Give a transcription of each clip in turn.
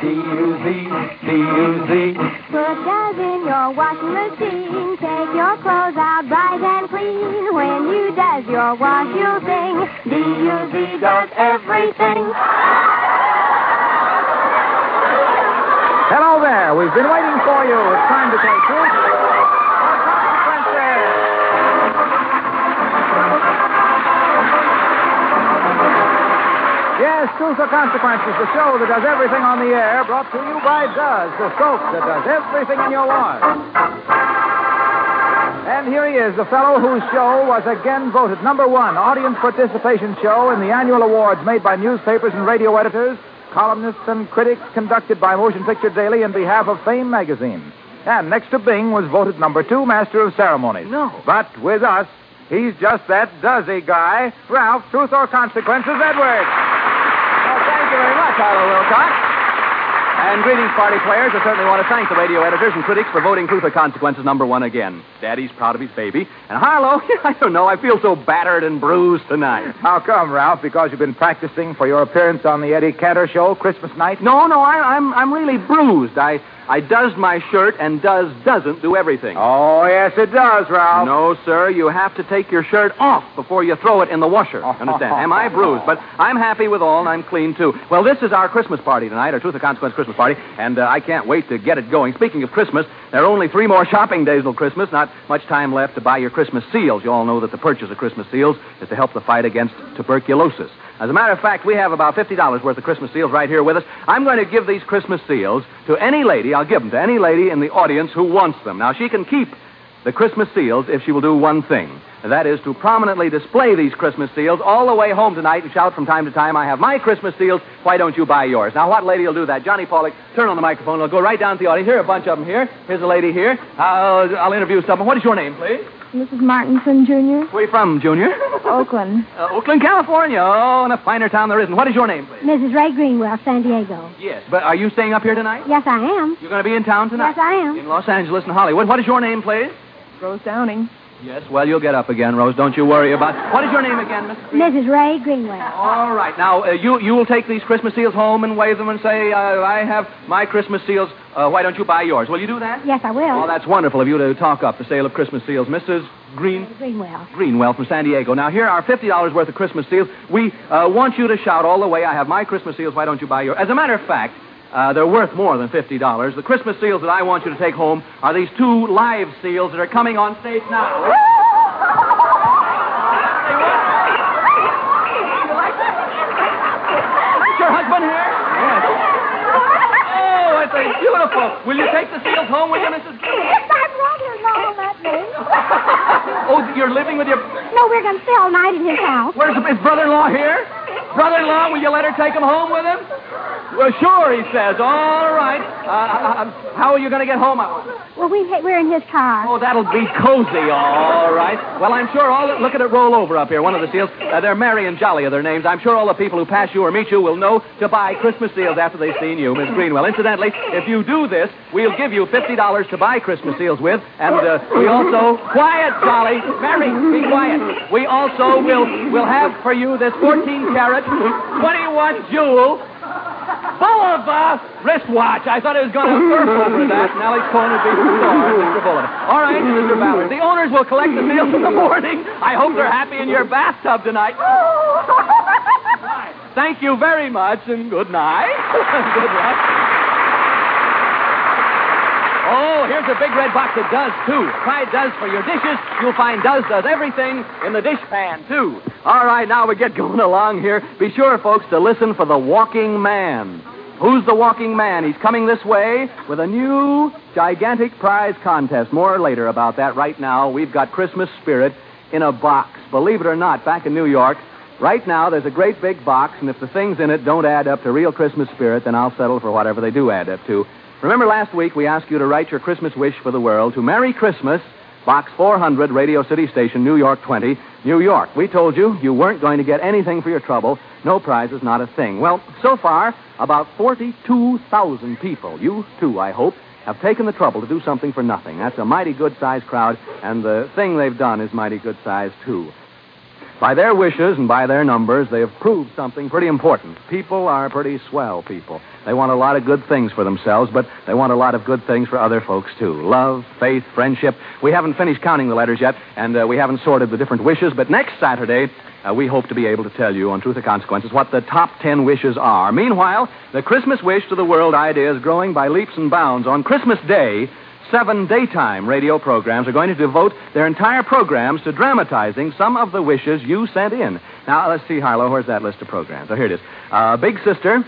D-U-Z, D-U-Z. Put Duz in your washing machine. Take your clothes out bright and clean. When you Duz your wash, you'll sing. D-U-Z does everything. Hello there. We've been waiting for you. It's time to tell truth. Yes, Truth or Consequences, the show that does everything on the air, brought to you by Duz, the soap that does everything in your wash. And here he is, the fellow whose show was again voted number one audience participation show in the annual awards made by newspapers and radio editors, columnists, and critics conducted by Motion Picture Daily in behalf of Fame magazine. And next to Bing was voted number two master of ceremonies. No. But with us, he's just that dozy guy, Ralph Truth or Consequences Edwards. Thank you very much, Harlow Wilcox. And greetings, party players. I certainly want to thank the radio editors and critics for voting or Consequences number one again. Daddy's proud of his baby. And Harlow, I don't know, I feel so battered and bruised tonight. How come, Ralph? Because you've been practicing for your appearance on the Eddie Cantor show Christmas night? No, no, I, I'm I'm really bruised. I I Duz my shirt and Duz doesn't do everything. Oh, yes, it does, Ralph. No, sir. You have to take your shirt off before you throw it in the washer. Understand? Am I bruised? But I'm happy with all, and I'm clean, too. Well, this is our Christmas party tonight, our Truth or Consequence Christmas party, and uh, I can't wait to get it going. Speaking of Christmas, there are only three more shopping days till Christmas. Not much time left to buy your Christmas seals. You all know that the purchase of Christmas seals is to help the fight against tuberculosis. As a matter of fact, we have about $50 worth of Christmas seals right here with us. I'm going to give these Christmas seals to any lady. I'll give them to any lady in the audience who wants them. Now, she can keep the Christmas seals if she will do one thing. That is to prominently display these Christmas seals all the way home tonight and shout from time to time, I have my Christmas seals. Why don't you buy yours? Now, what lady will do that? Johnny Pollock, turn on the microphone. I'll go right down to the audience. Here are a bunch of them here. Here's a lady here. I'll, I'll interview someone. What is your name, please? Mrs. Martinson, Jr., Where are you from, Junior? Oakland. Uh, Oakland, California. Oh, in a finer town there isn't. What is your name, please? Mrs. Ray Greenwell, San Diego. Yes. But are you staying up here tonight? Yes, I am. You're going to be in town tonight? Yes, I am. In Los Angeles and Hollywood. What is your name, please? Rose Downing. Yes, well, you'll get up again, Rose. Don't you worry about What is your name again, Miss Mrs. Ray Greenwell. All right. Now, uh, you you will take these Christmas seals home and wave them and say, uh, I have my Christmas seals. Uh, why don't you buy yours? Will you do that? Yes, I will. Oh, that's wonderful of you to talk up the sale of Christmas seals. Mrs. Green Greenwell. Greenwell from San Diego. Now, here are $50 worth of Christmas seals. We uh, want you to shout all the way, I have my Christmas seals. Why don't you buy yours? As a matter of fact, uh, they're worth more than $50. The Christmas seals that I want you to take home are these two live seals that are coming on stage now. Is your husband here? Yes. Oh, it's a beautiful. Will you take the seals home with you, Mrs. Yes, I'm rather long that. Oh, you're living with your. No, we're going to stay all night in his house. Where's his brother-in-law here? Brother-in-law, will you let her take him home with him? Well, sure, he says. All right. Uh, uh, how are you going to get home? Well, we, we're in his car. Oh, that'll be cozy. All right. Well, I'm sure all. The, look at it roll over up here. One of the seals. Uh, they're Mary and Jolly are their names. I'm sure all the people who pass you or meet you will know to buy Christmas seals after they've seen you, Miss Greenwell. Incidentally, if you do this, we'll give you fifty dollars to buy Christmas seals with, and uh, we also quiet, Jolly, Mary, be quiet. We also will will have for you this 14 carat, 21 jewel. Bulova wristwatch. I thought it was going to surf over that. Alex Cohen would be sore, Mr. Bulova. All right, Mr. Ballard. The owners will collect the seals in the morning. I hope they're happy in your bathtub tonight. Thank you very much, and good night. good luck. Oh, here's a big red box that does, too. Try Duz for your dishes. You'll find Duz does everything in the dish pan, too. All right, now we get going along here. Be sure, folks, to listen for the walking man. Who's the walking man? He's coming this way with a new gigantic prize contest. More later about that. Right now, we've got Christmas spirit in a box. Believe it or not, back in New York, right now there's a great big box, and if the things in it don't add up to real Christmas spirit, then I'll settle for whatever they do add up to. Remember last week we asked you to write your Christmas wish for the world to Merry Christmas, Box 400, Radio City Station, New York 20, New York. We told you you weren't going to get anything for your trouble. No prizes, not a thing. Well, so far, about 42,000 people, you too, I hope, have taken the trouble to do something for nothing. That's a mighty good sized crowd, and the thing they've done is mighty good sized, too. By their wishes and by their numbers, they have proved something pretty important. People are pretty swell people. They want a lot of good things for themselves, but they want a lot of good things for other folks, too. Love, faith, friendship. We haven't finished counting the letters yet, and uh, we haven't sorted the different wishes, but next Saturday, uh, we hope to be able to tell you on Truth or Consequences what the top ten wishes are. Meanwhile, the Christmas wish to the world idea is growing by leaps and bounds. On Christmas Day, seven daytime radio programs are going to devote their entire programs to dramatizing some of the wishes you sent in. Now, let's see, Harlow, where's that list of programs? Oh, here it is. Uh, Big Sister,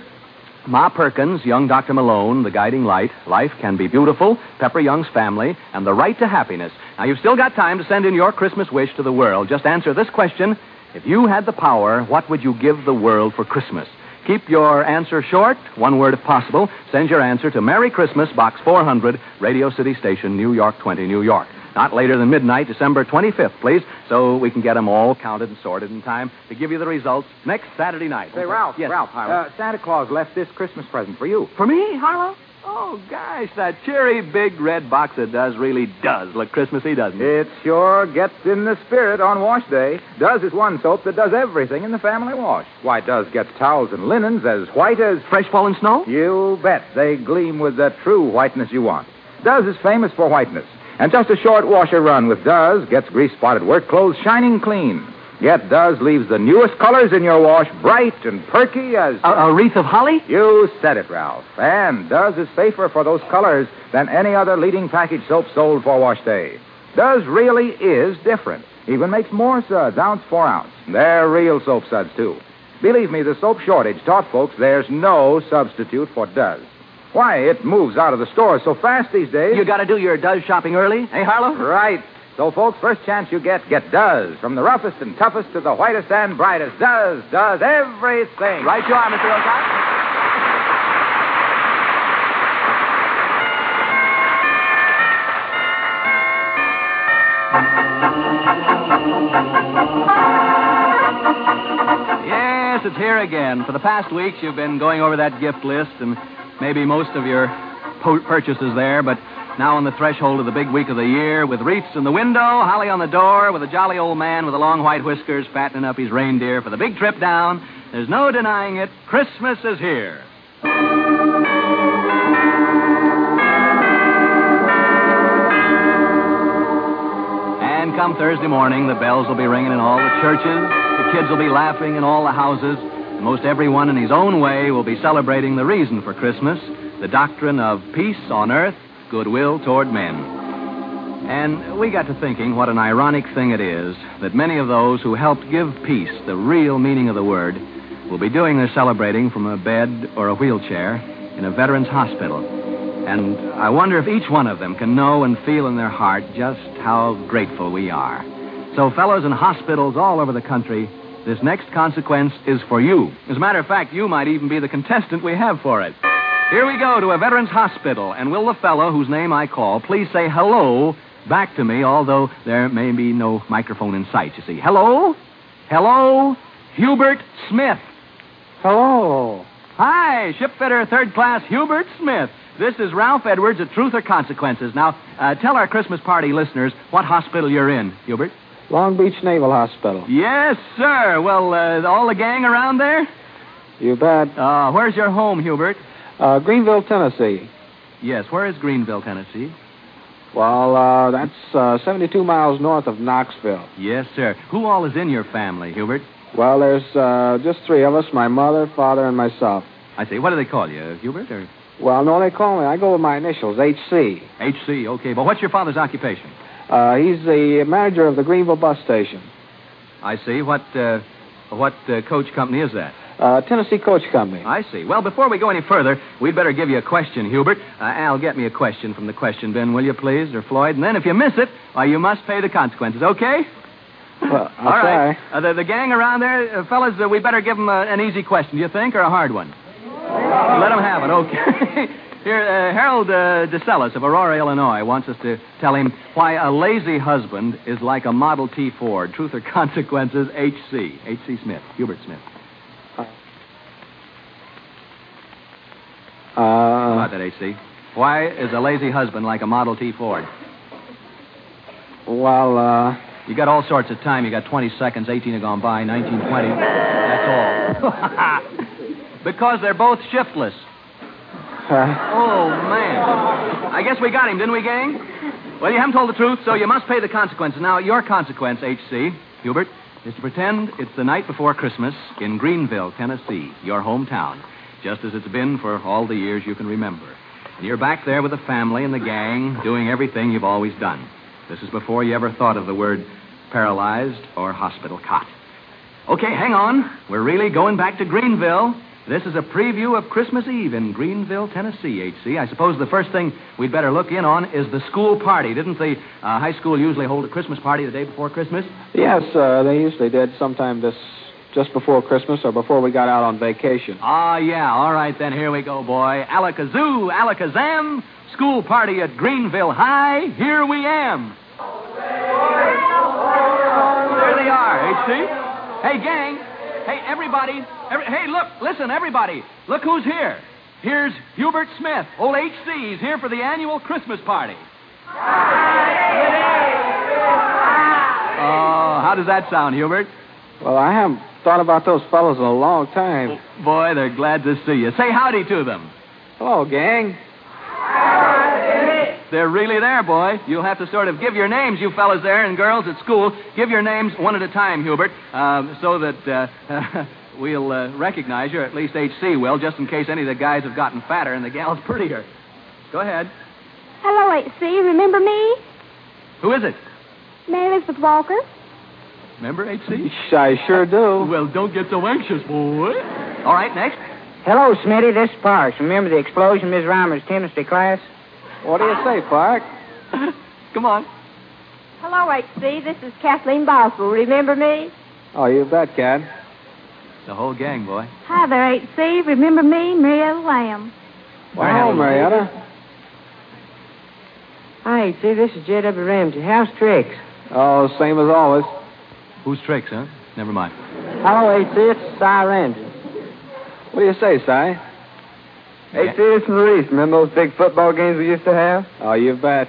Ma Perkins, Young Dr. Malone, The Guiding Light, Life Can Be Beautiful, Pepper Young's Family, and The Right to Happiness. Now, you've still got time to send in your Christmas wish to the world. Just answer this question. If you had the power, what would you give the world for Christmas? Keep your answer short, one word if possible. Send your answer to Merry Christmas, Box 400, Radio City Station, New York 20, New York. Not later than midnight, December 25th, please, so we can get them all counted and sorted in time to give you the results next Saturday night. Say, Ralph, Yes, Ralph, Harlow. uh, Santa Claus left this Christmas present for you. For me, Harlow? Oh, gosh, that cheery big red box that Duz really does look Christmassy, doesn't it? It sure gets in the spirit on wash day. Duz is one soap that does everything in the family wash. Why, Duz gets towels and linens as white as. Fresh fallen snow? You bet. They gleam with the true whiteness you want. Duz is famous for whiteness. And just a short washer run with Duz gets grease spotted work clothes shining clean. Yet Duz leaves the newest colors in your wash bright and perky as. A, a wreath of holly? You said it, Ralph. And Duz is safer for those colors than any other leading package soap sold for wash day. Duz really is different. Even makes more suds, ounce for ounce. They're real soap suds, too. Believe me, the soap shortage taught folks there's no substitute for Duz. Why, it moves out of the stores so fast these days. You got to do your Duz shopping early, eh, Harlow? Right. So, folks, first chance you get, get Duz. From the roughest and toughest to the whitest and brightest. Duz, does everything. Right you are, Mr. Wilcox. Yes, it's here again. For the past weeks, you've been going over that gift list and maybe most of your purchases there, but now on the threshold of the big week of the year, with wreaths in the window, holly on the door, with a jolly old man with the long white whiskers fattening up his reindeer for the big trip down, there's no denying it. Christmas is here. And come Thursday morning, the bells will be ringing in all the churches, the kids will be laughing in all the houses, and most everyone in his own way will be celebrating the reason for Christmas, the doctrine of peace on earth, goodwill toward men. And we got to thinking what an ironic thing it is that many of those who helped give peace the real meaning of the word will be doing their celebrating from a bed or a wheelchair in a veterans hospital. And I wonder if each one of them can know and feel in their heart just how grateful we are. So, fellows in hospitals all over the country, this next consequence is for you. As a matter of fact, you might even be the contestant we have for it. Here we go to a veterans hospital, and will the fellow whose name I call please say hello back to me, although there may be no microphone in sight, you see. Hello? Hello? Hubert Smith. Hello. Hi, shipfitter third class Hubert Smith. This is Ralph Edwards at Truth or Consequences. Now, uh, tell our Christmas party listeners what hospital you're in, Hubert. Long Beach Naval Hospital. Yes, sir. Well, uh, all the gang around there? You bet. Uh, where's your home, Hubert? Uh, Greeneville, Tennessee. Yes, where is Greeneville, Tennessee? Well, uh, that's uh, 72 miles north of Knoxville. Yes, sir. Who all is in your family, Hubert? Well, there's uh, just three of us my mother, father, and myself. I say, what do they call you, Hubert? Or Well, no, they call me. I go with my initials, HC. HC? Okay, but what's your father's occupation? Uh, he's the manager of the Greeneville bus station. I see. What, uh, what uh, coach company is that? Uh, Tennessee Coach Company. I see. Well, before we go any further, we'd better give you a question, Hubert. Uh, Al, get me a question from the question bin, will you, please, or Floyd? And then if you miss it, why, you must pay the consequences, okay? Well, All right. Uh, the, the gang around there, uh, fellas, uh, we better give them uh, an easy question, do you think, or a hard one? Let them have it, okay. Here, uh, Harold uh, DeCellis of Aurora, Illinois, wants us to tell him why a lazy husband is like a Model T Ford. Truth or consequences, H.C. H.C. Smith. Hubert Smith. Uh, about that, H.C.? Why is a lazy husband like a Model T Ford? well, uh, You got all sorts of time. You got 20 seconds. 18 have gone by. 19, 20. That's all. because they're both shiftless. Uh, Oh, man. I guess we got him, didn't we, gang? Well, you haven't told the truth, so you must pay the consequences. Now, your consequence, H.C., Hubert, is to pretend it's the night before Christmas in Greeneville, Tennessee, your hometown, just as it's been for all the years you can remember. And you're back there with the family and the gang, doing everything you've always done. This is before you ever thought of the word paralyzed or hospital cot. Okay, hang on. We're really going back to Greeneville. This is a preview of Christmas Eve in Greeneville, Tennessee, H.C. I suppose the first thing we'd better look in on is the school party. Didn't the uh, high school usually hold a Christmas party the day before Christmas? yes, uh, they usually did sometime this just before Christmas or before we got out on vacation. Ah, yeah. All right, then. Here we go, boy. Alakazoo, alakazam. School party at Greeneville High. Here we am. There they are, H.C. Hey, gang. Hey, everybody. Every, hey, look. Listen, everybody. Look who's here. Here's Hubert Smith. Old H.C. He's here for the annual Christmas party. Oh, how does that sound, Hubert? Well, I haven't thought about those fellows in a long time. Boy, they're glad to see you. Say howdy to them. Hello, gang. They're really there, boy. You'll have to sort of give your names, you fellas there and girls at school. Give your names one at a time, Hubert, um, so that uh, we'll uh, recognize you, or at least HC will, just in case any of the guys have gotten fatter and the gals prettier. Go ahead. Hello, H.C. Remember me? Who is it? Mary Elizabeth Walker. Remember HC? I sure do. Well, don't get so anxious, boy. All right, next. Hello, Smitty. This is Parks. Remember the explosion in Miss Reimer's chemistry class? What do you say, Park? Come on. Hello, H.C. This is Kathleen Boswell. Remember me? Oh, you bet, Cat. The whole gang, boy. Hi there, H.C. Remember me? Marietta Lamb. Well, Marietta. Hi, see, this is J.W. Ramsey. How's tricks? Oh, same as always. Who's tricks, huh? Never mind. Hello, H.C. It's Cy Ramsey. What do you say, Si? Hey, this is Maurice. Remember those big football games we used to have? Oh, you bet.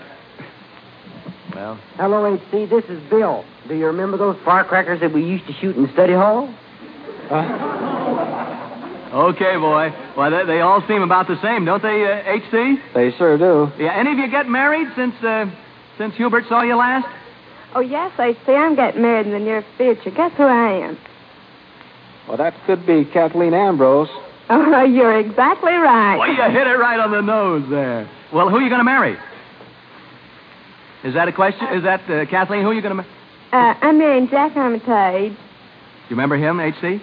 Well, Hello, H.C. This is Bill. Do you remember those firecrackers that we used to shoot in the study hall? okay, boy. Well, they, they all seem about the same, don't they, uh, HC? They sure do. Yeah, any of you get married since uh, since Hubert saw you last? Oh, yes, H.C. I'm getting married in the near future. Guess who I am? Well, that could be Kathleen Ambrose. Oh, you're exactly right. Well, you hit it right on the nose there. Well, who are you going to marry? Is that a question? Is that uh, Kathleen? Who are you going to marry? Uh, I'm marrying Jack Armitage. You remember him, HC?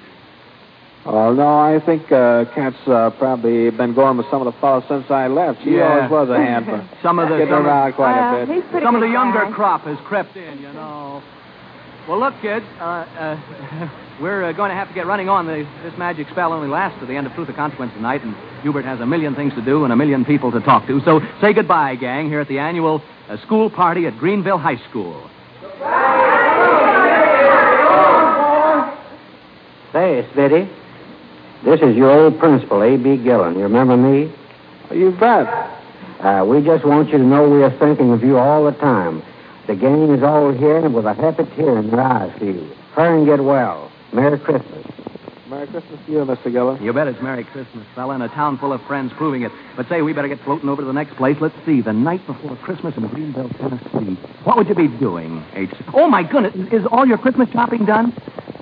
Oh, no, I think uh, Kat's uh, probably been going with some of the fellows since I left. She Yeah. always was a handful. Some of the Getting some, around quite Uh, a bit. some of the good younger crop has crept in, you know. Well, look, kids, uh, uh, we're uh, going to have to get running on. The, this magic spell only lasts to the end of Truth or Consequence tonight, and Hubert has a million things to do and a million people to talk to. So say goodbye, gang, here at the annual uh, school party at Greeneville High School. Say, Smitty. This is your old principal, A.B. Gillen. You remember me? You bet. Uh, we just want you to know we are thinking of you all the time. The gang is all here with a happy tear in their eyes for you. Hurry and get well. Merry Christmas. Merry Christmas to you, Mr. Gillen. You bet it's Merry Christmas, fella, and a town full of friends proving it. But say, we better get floating over to the next place. Let's see, the night before Christmas in Greeneville, Tennessee. What would you be doing, H? Oh, my goodness, is all your Christmas shopping done?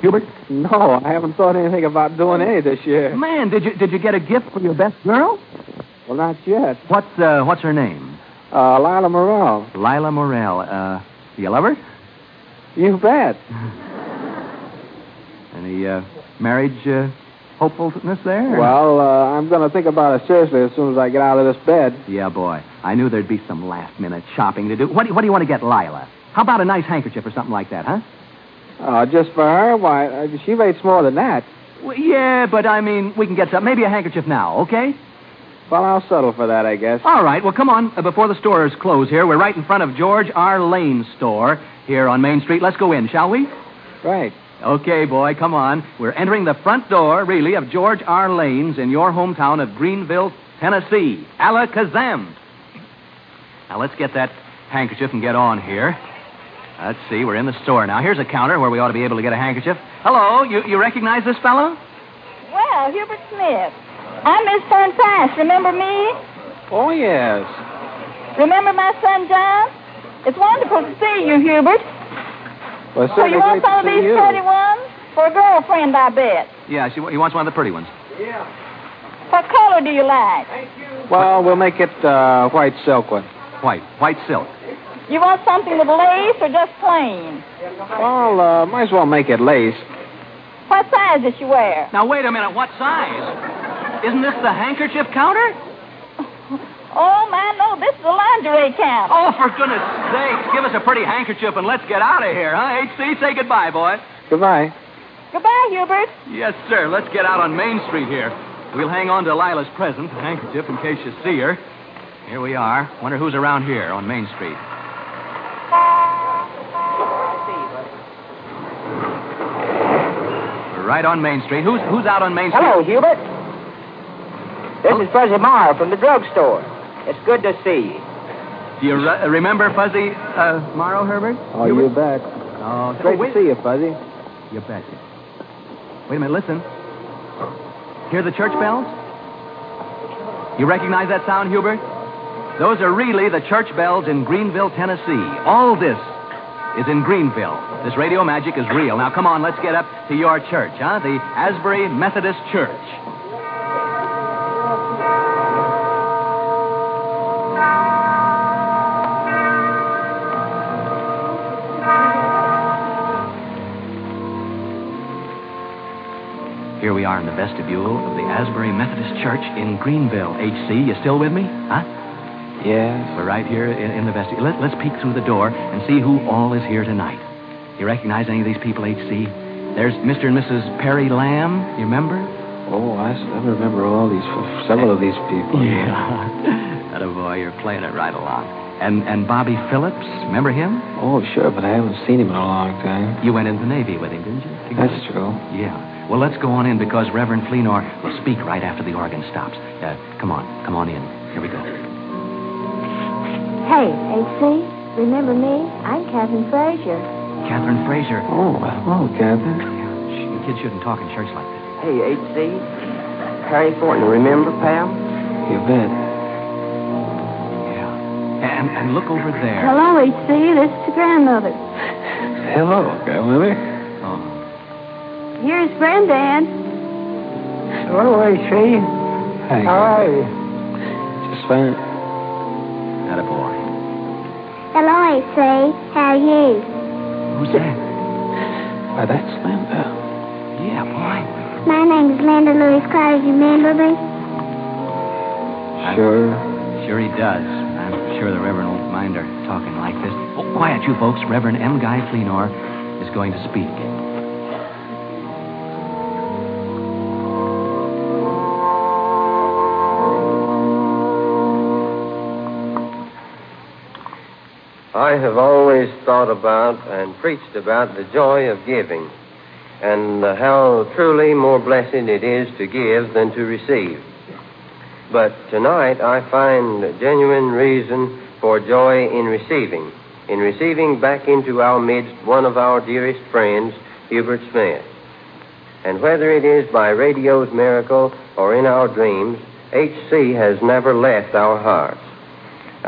Hubert? No, I haven't thought anything about doing any this year. Man, did you did you get a gift for your best girl? Well, not yet. What's uh, what's her name? Uh, Lila Morrell. Lila Morell. Uh, do you love her? You bet. Any uh, marriage uh, hopefulness there? Well, uh, I'm going to think about it seriously as soon as I get out of this bed. Yeah, boy. I knew there'd be some last minute shopping to do. What do you, what do you want to get Lila? How about a nice handkerchief or something like that, huh? Uh, just for her? Why, uh, she rates more than that. Well, yeah, but I mean, we can get some. Maybe a handkerchief now, okay? Well, I'll settle for that, I guess. All right. Well, come on. Uh, before the stores close here, we're right in front of George R. Lane's store here on Main Street. Let's go in, shall we? Right. Okay, boy, come on. We're entering the front door, really, of George R. Lane's in your hometown of Greeneville, Tennessee. Alakazam. Now, let's get that handkerchief and get on here. Let's see, we're in the store now. Here's a counter where we ought to be able to get a handkerchief. Hello, you, you recognize this fellow? Well, Hubert Smith. I'm Miss Fern Price. Remember me? Oh, yes. Remember my son John? It's wonderful to see you, Hubert. Well, So you want some of these pretty ones? For a girlfriend, I bet. Yeah, she, he wants one of the pretty ones. Yeah. What color do you like? Thank you. Well, we'll make it uh, white silk one. White, white silk. You want something with lace or just plain? Well, uh, might as well make it lace. What size does she wear? Now, wait a minute. What size? Isn't this the handkerchief counter? Oh, man, no, this is a lingerie counter. Oh, for goodness sake, give us a pretty handkerchief and let's get out of here, huh? HC, say goodbye, boy. Goodbye. Goodbye, Hubert. Yes, sir. Let's get out on Main Street here. We'll hang on to Lila's present, a handkerchief, in case you see her. Here we are. Wonder who's around here on Main Street. We're right on Main Street. Who's who's out on Main Street? Hello, Hubert. This oh. is Fuzzy Morrow from the drugstore. It's good to see you. Do you re- remember Fuzzy uh, Morrow, Herbert? Oh, you bet. Oh, Great wait. to see you, Fuzzy. You bet. Wait a minute, listen. Hear the church bells? You recognize that sound, Hubert? Those are really the church bells in Greeneville, Tennessee. All this is in Greeneville. This radio magic is real. Now, come on, let's get up to your church, huh? The Asbury Methodist Church. Here we are in the vestibule of the Asbury Methodist Church in Greeneville. HC, you still with me? Huh? Yes. We're right here in, in the vestibule. Let, let's peek through the door and see who all is here tonight. You recognize any of these people, HC? There's Mr. and Mrs. Perry Lamb. You remember? Oh, I, I remember all these, several of these people. Yeah. that a boy, you're playing it right along. And and Bobby Phillips, remember him? Oh, sure, but I haven't seen him in a long time. You went in the Navy with him, didn't you? That's true. Yeah. Well, let's go on in because Reverend Fleenor will speak right after the organ stops. Uh, come on, come on in. Here we go. Hey, HC, remember me? I'm Catherine Frazier. Catherine Fraser. Oh, hello, Catherine. Sh- Kids shouldn't talk in church like this. Hey, H.C. Harry Thornton, remember, pal? You bet. Yeah. And and look over there. Hello, HC. This is grandmother. Hello, grandmother. Oh. Here's Granddad. Hello, H.C. Hi. How are you? Just fine. That a boy. Hello, AC. How are you? Who's that? Why, that's Linda. Yeah, boy. My name is Linda Louise Carter. You remember me? Sure. Sure he does. I'm sure the Reverend won't mind our talking like this. Oh, quiet, you folks. Reverend M. Guy Fleenor is going to speak. I have always thought about and preached about the joy of giving and how truly more blessed it is to give than to receive. But tonight I find genuine reason for joy in receiving, in receiving back into our midst one of our dearest friends, Hubert Smith. And whether it is by radio's miracle or in our dreams, HC has never left our hearts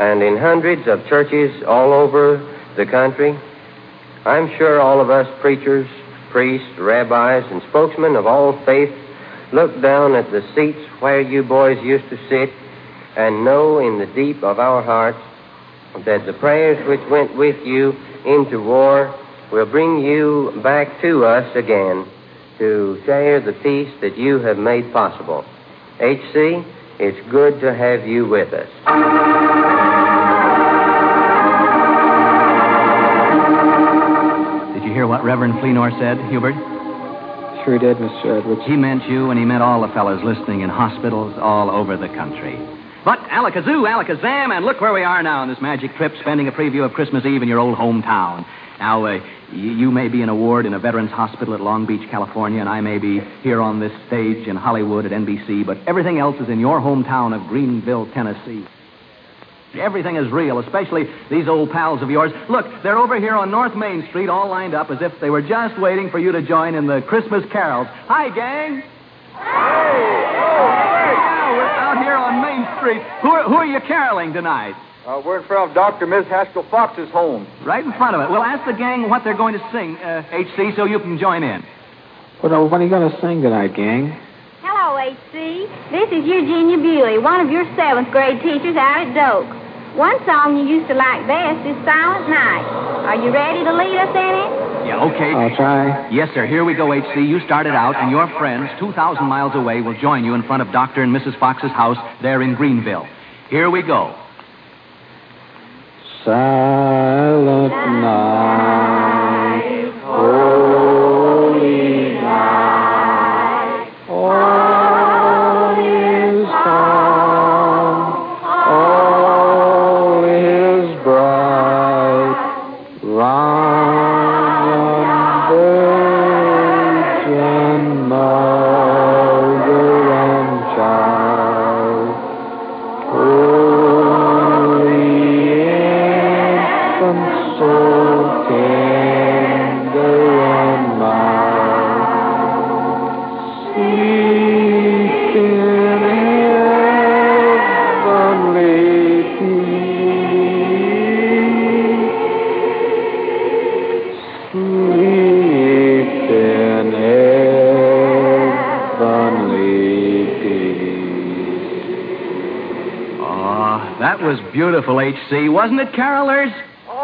and in hundreds of churches all over the country. I'm sure all of us preachers, priests, rabbis, and spokesmen of all faiths look down at the seats where you boys used to sit and know in the deep of our hearts that the prayers which went with you into war will bring you back to us again to share the peace that you have made possible. HC, it's good to have you with us. Reverend Fleenor said, Hubert? Sure did, Mr. Edwards. He meant you, and he meant all the fellows listening in hospitals all over the country. But alakazoo, alakazam, and look where we are now on this magic trip, spending a preview of Christmas Eve in your old hometown. Now, uh, you, you may be in a ward in a veterans hospital at Long Beach, California, and I may be here on this stage in Hollywood at NBC, but everything else is in your hometown of Greeneville, Tennessee. Everything is real, especially these old pals of yours. Look, they're over here on North Main Street, all lined up as if they were just waiting for you to join in the Christmas carols. Hi, gang. Hey! hey. Yeah, we're out here on Main Street. Who are, who are you caroling tonight? Uh, we're in front of Dr. Miss Haskell Fox's home. Right in front of it. Well, ask the gang what they're going to sing, uh, HC, so you can join in. What, uh, what are you going to sing tonight, gang? Hello, HC. This is Eugenia Bewley, one of your seventh grade teachers out at Doak. One song you used to like best is Silent Night. Are you ready to lead us in it? Yeah, okay. I'll try. Yes, sir. Here we go, HC. You started out, and your friends, 2,000 miles away, will join you in front of Dr. and Mrs. Fox's house there in Greeneville. Here we go. Silent that was beautiful, HC. Wasn't it, carolers? You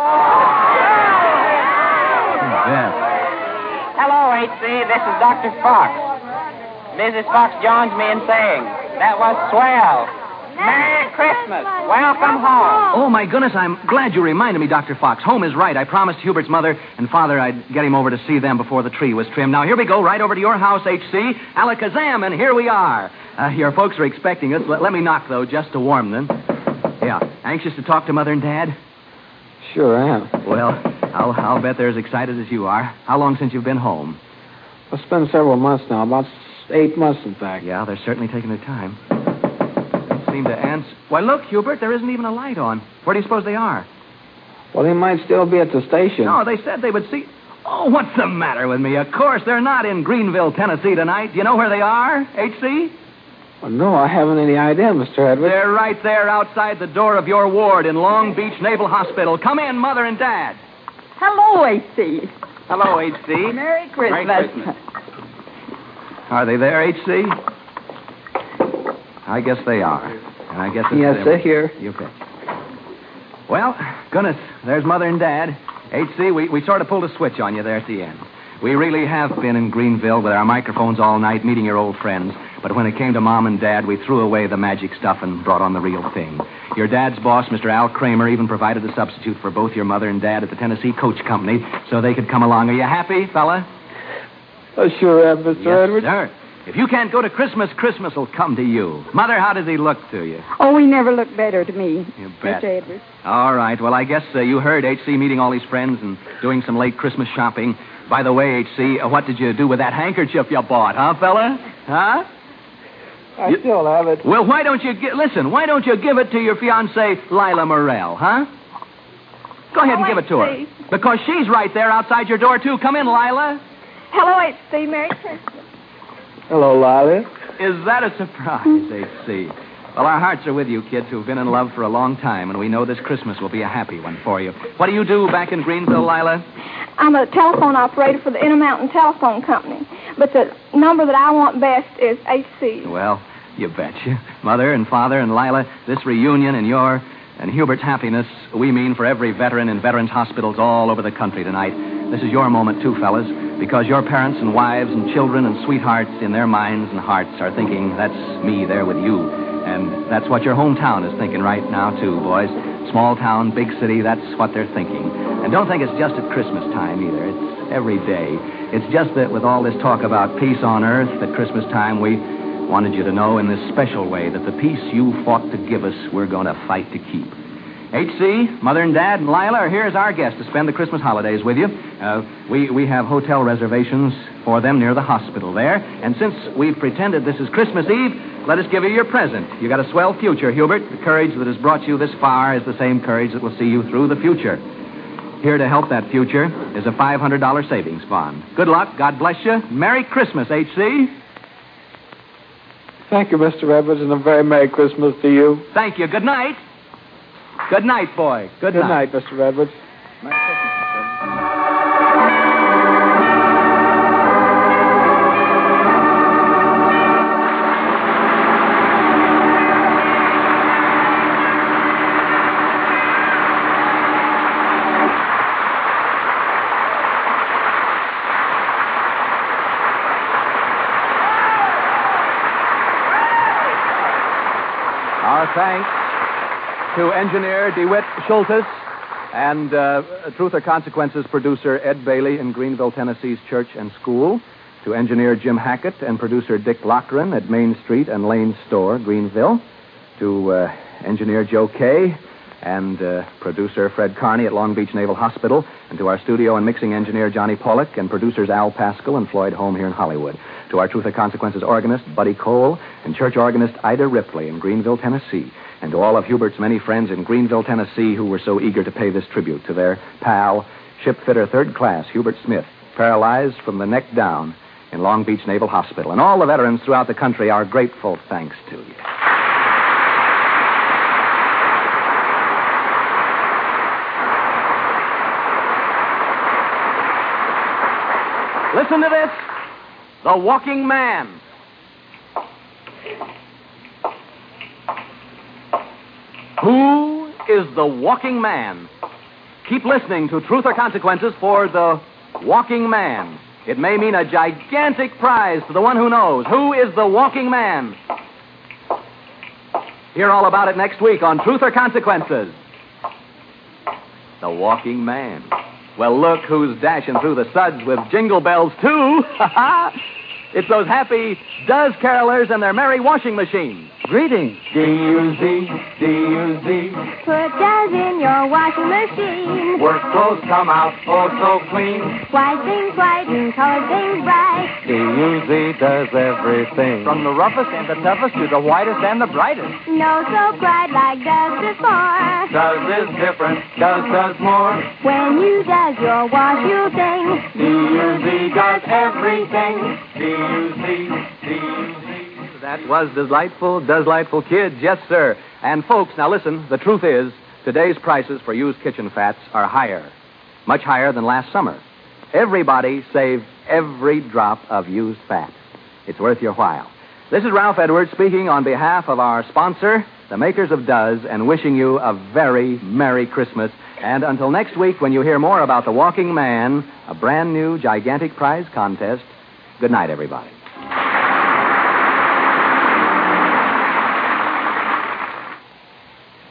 bet. Hello, HC. This is Dr. Fox. Mrs. Fox joins me in saying, that was swell. Merry Christmas. Welcome home. Oh, my goodness, I'm glad you reminded me, Dr. Fox. Home is right. I promised Hubert's mother and father I'd get him over to see them before the tree was trimmed. Now, here we go, right over to your house, HC. Alakazam, and here we are. Uh, your folks are expecting us. Let, let me knock, though, just to warm them. Yeah. Anxious to talk to Mother and Dad? Sure I am. Well, I'll, I'll bet they're as excited as you are. How long since you've been home? It's been several months now, about eight months, in fact. Yeah, they're certainly taking their time. Don't seem to answer. Why, look, Hubert, there isn't even a light on. Where do you suppose they are? Well, they might still be at the station. No, they said they would see. Oh, what's the matter with me? Of course, they're not in Greeneville, Tennessee tonight. Do you know where they are, H.C.? Well, no, I haven't any idea, Mr. Edwards. They're right there outside the door of your ward in Long Beach Naval Hospital. Come in, Mother and Dad. Hello, H.C. Hello, H.C. Merry Christmas. Merry Christmas. Are they there, H.C.? I guess they are. And I guess it's Yes, them. they're here. You bet. Well, goodness, there's Mother and Dad. H.C., we, we sort of pulled a switch on you there at the end. We really have been in Greeneville with our microphones all night meeting your old friends. But when it came to Mom and Dad, we threw away the magic stuff and brought on the real thing. Your dad's boss, Mr. Al Kramer, even provided a substitute for both your mother and dad at the Tennessee Coach Company so they could come along. Are you happy, fella? I sure am, Mr. yes, Edwards. sir. If you can't go to Christmas, Christmas will come to you. Mother, how does he look to you? Oh, he never looked better to me, You bet. Mr. Edwards. All right. Well, I guess uh, you heard H.C. meeting all his friends and doing some late Christmas shopping. By the way, H.C., uh, what did you do with that handkerchief you bought, huh, fella? Huh? I You- still have it. Well, why don't you gi- listen? Why don't you give it to your fiancée, Lila Morell, huh? Go ahead and give it to her. H.C. Because she's right there outside your door, too. Come in, Lila. Hello, H.C. Merry Christmas. Hello, Lila. Is that a surprise, H.C.? Well, our hearts are with you, kids who've been in love for a long time, and we know this Christmas will be a happy one for you. What do you do back in Greeneville, Lila? I'm a telephone operator for the Intermountain Telephone Company, but the number that I want best is H.C. Well, you betcha. Mother and father and Lila, this reunion and your and Hubert's happiness, we mean for every veteran in veterans' hospitals all over the country tonight. This is your moment, too, fellas, because your parents and wives and children and sweethearts in their minds and hearts are thinking, that's me there with you. And that's what your hometown is thinking right now, too, boys. Small town, big city, that's what they're thinking. And don't think it's just at Christmas time either. It's every day. It's just that with all this talk about peace on earth at Christmas time, we wanted you to know in this special way that the peace you fought to give us, we're going to fight to keep. H.C., Mother and Dad, and Lila are here as our guests to spend the Christmas holidays with you. Uh, we, we have hotel reservations for them near the hospital there. And since we've pretended this is Christmas Eve, let us give you your present. You got a swell future, Hubert. The courage that has brought you this far is the same courage that will see you through the future. Here to help that future is a $500 savings bond. Good luck. God bless you. Merry Christmas, H.C. Thank you, Mr. Edwards, and a very Merry Christmas to you. Thank you. Good night. Good night, boy. Good, Good night, Mr. Edwards. Engineer DeWitt Schultes and uh, Truth or Consequences producer Ed Bailey in Greeneville, Tennessee's Church and School, to engineer Jim Hackett and producer Dick Lochran at Main Street and Lane Store, Greeneville, to uh, engineer Joe Kay and uh, producer Fred Carney at Long Beach Naval Hospital, and to our studio and mixing engineer Johnny Pollock and producers Al Pascal and Floyd Holm here in Hollywood, to our Truth or Consequences organist Buddy Cole and church organist Ida Ripley in Greeneville, Tennessee, and to all of Hubert's many friends in Greeneville, Tennessee who were so eager to pay this tribute to their pal, shipfitter third class Hubert Smith, paralyzed from the neck down in Long Beach Naval Hospital. And all the veterans throughout the country, our grateful thanks to you. Listen to this The Walking Man. Who is the Walking Man? Keep listening to Truth or Consequences for the Walking Man. It may mean a gigantic prize to the one who knows. Who is the Walking Man? Hear all about it next week on Truth or Consequences. The Walking Man. Well, look who's dashing through the suds with jingle bells, too. it's those happy Duz carolers and their merry washing machines. Greetings. D-U-Z, D-U-Z. Put Duz in your washing machine. Work clothes come out oh so clean. White things white and color things bright. D-U-Z does everything. From the roughest and the toughest to the whitest and the brightest. No so bright like Duz before. Duz is different, Duz does more. When you Duz your wash, you'll sing. D-U-Z does everything. D-U-Z, D-U-Z. That was delightful, delightful kids, yes, sir. And folks, now listen, the truth is, today's prices for used kitchen fats are higher, much higher than last summer. Everybody save every drop of used fat. It's worth your while. This is Ralph Edwards speaking on behalf of our sponsor, the makers of Duz, and wishing you a very Merry Christmas. And until next week, when you hear more about The Walking Man, a brand new gigantic prize contest, good night, everybody.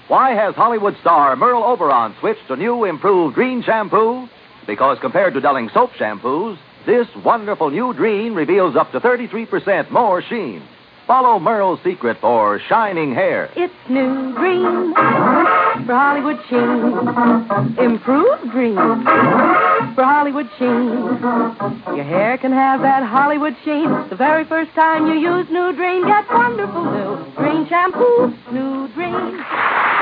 Why has Hollywood star Merle Oberon switched to new improved Drene shampoo? Because compared to Delling soap shampoos, this wonderful new Drene reveals up to 33% more sheen. Follow Merle's secret for shining hair. It's new Drene for Hollywood sheen. Improved Drene for Hollywood sheen. Your hair can have that Hollywood sheen. The very first time you use new Drene, get wonderful new Drene shampoo. New Drene.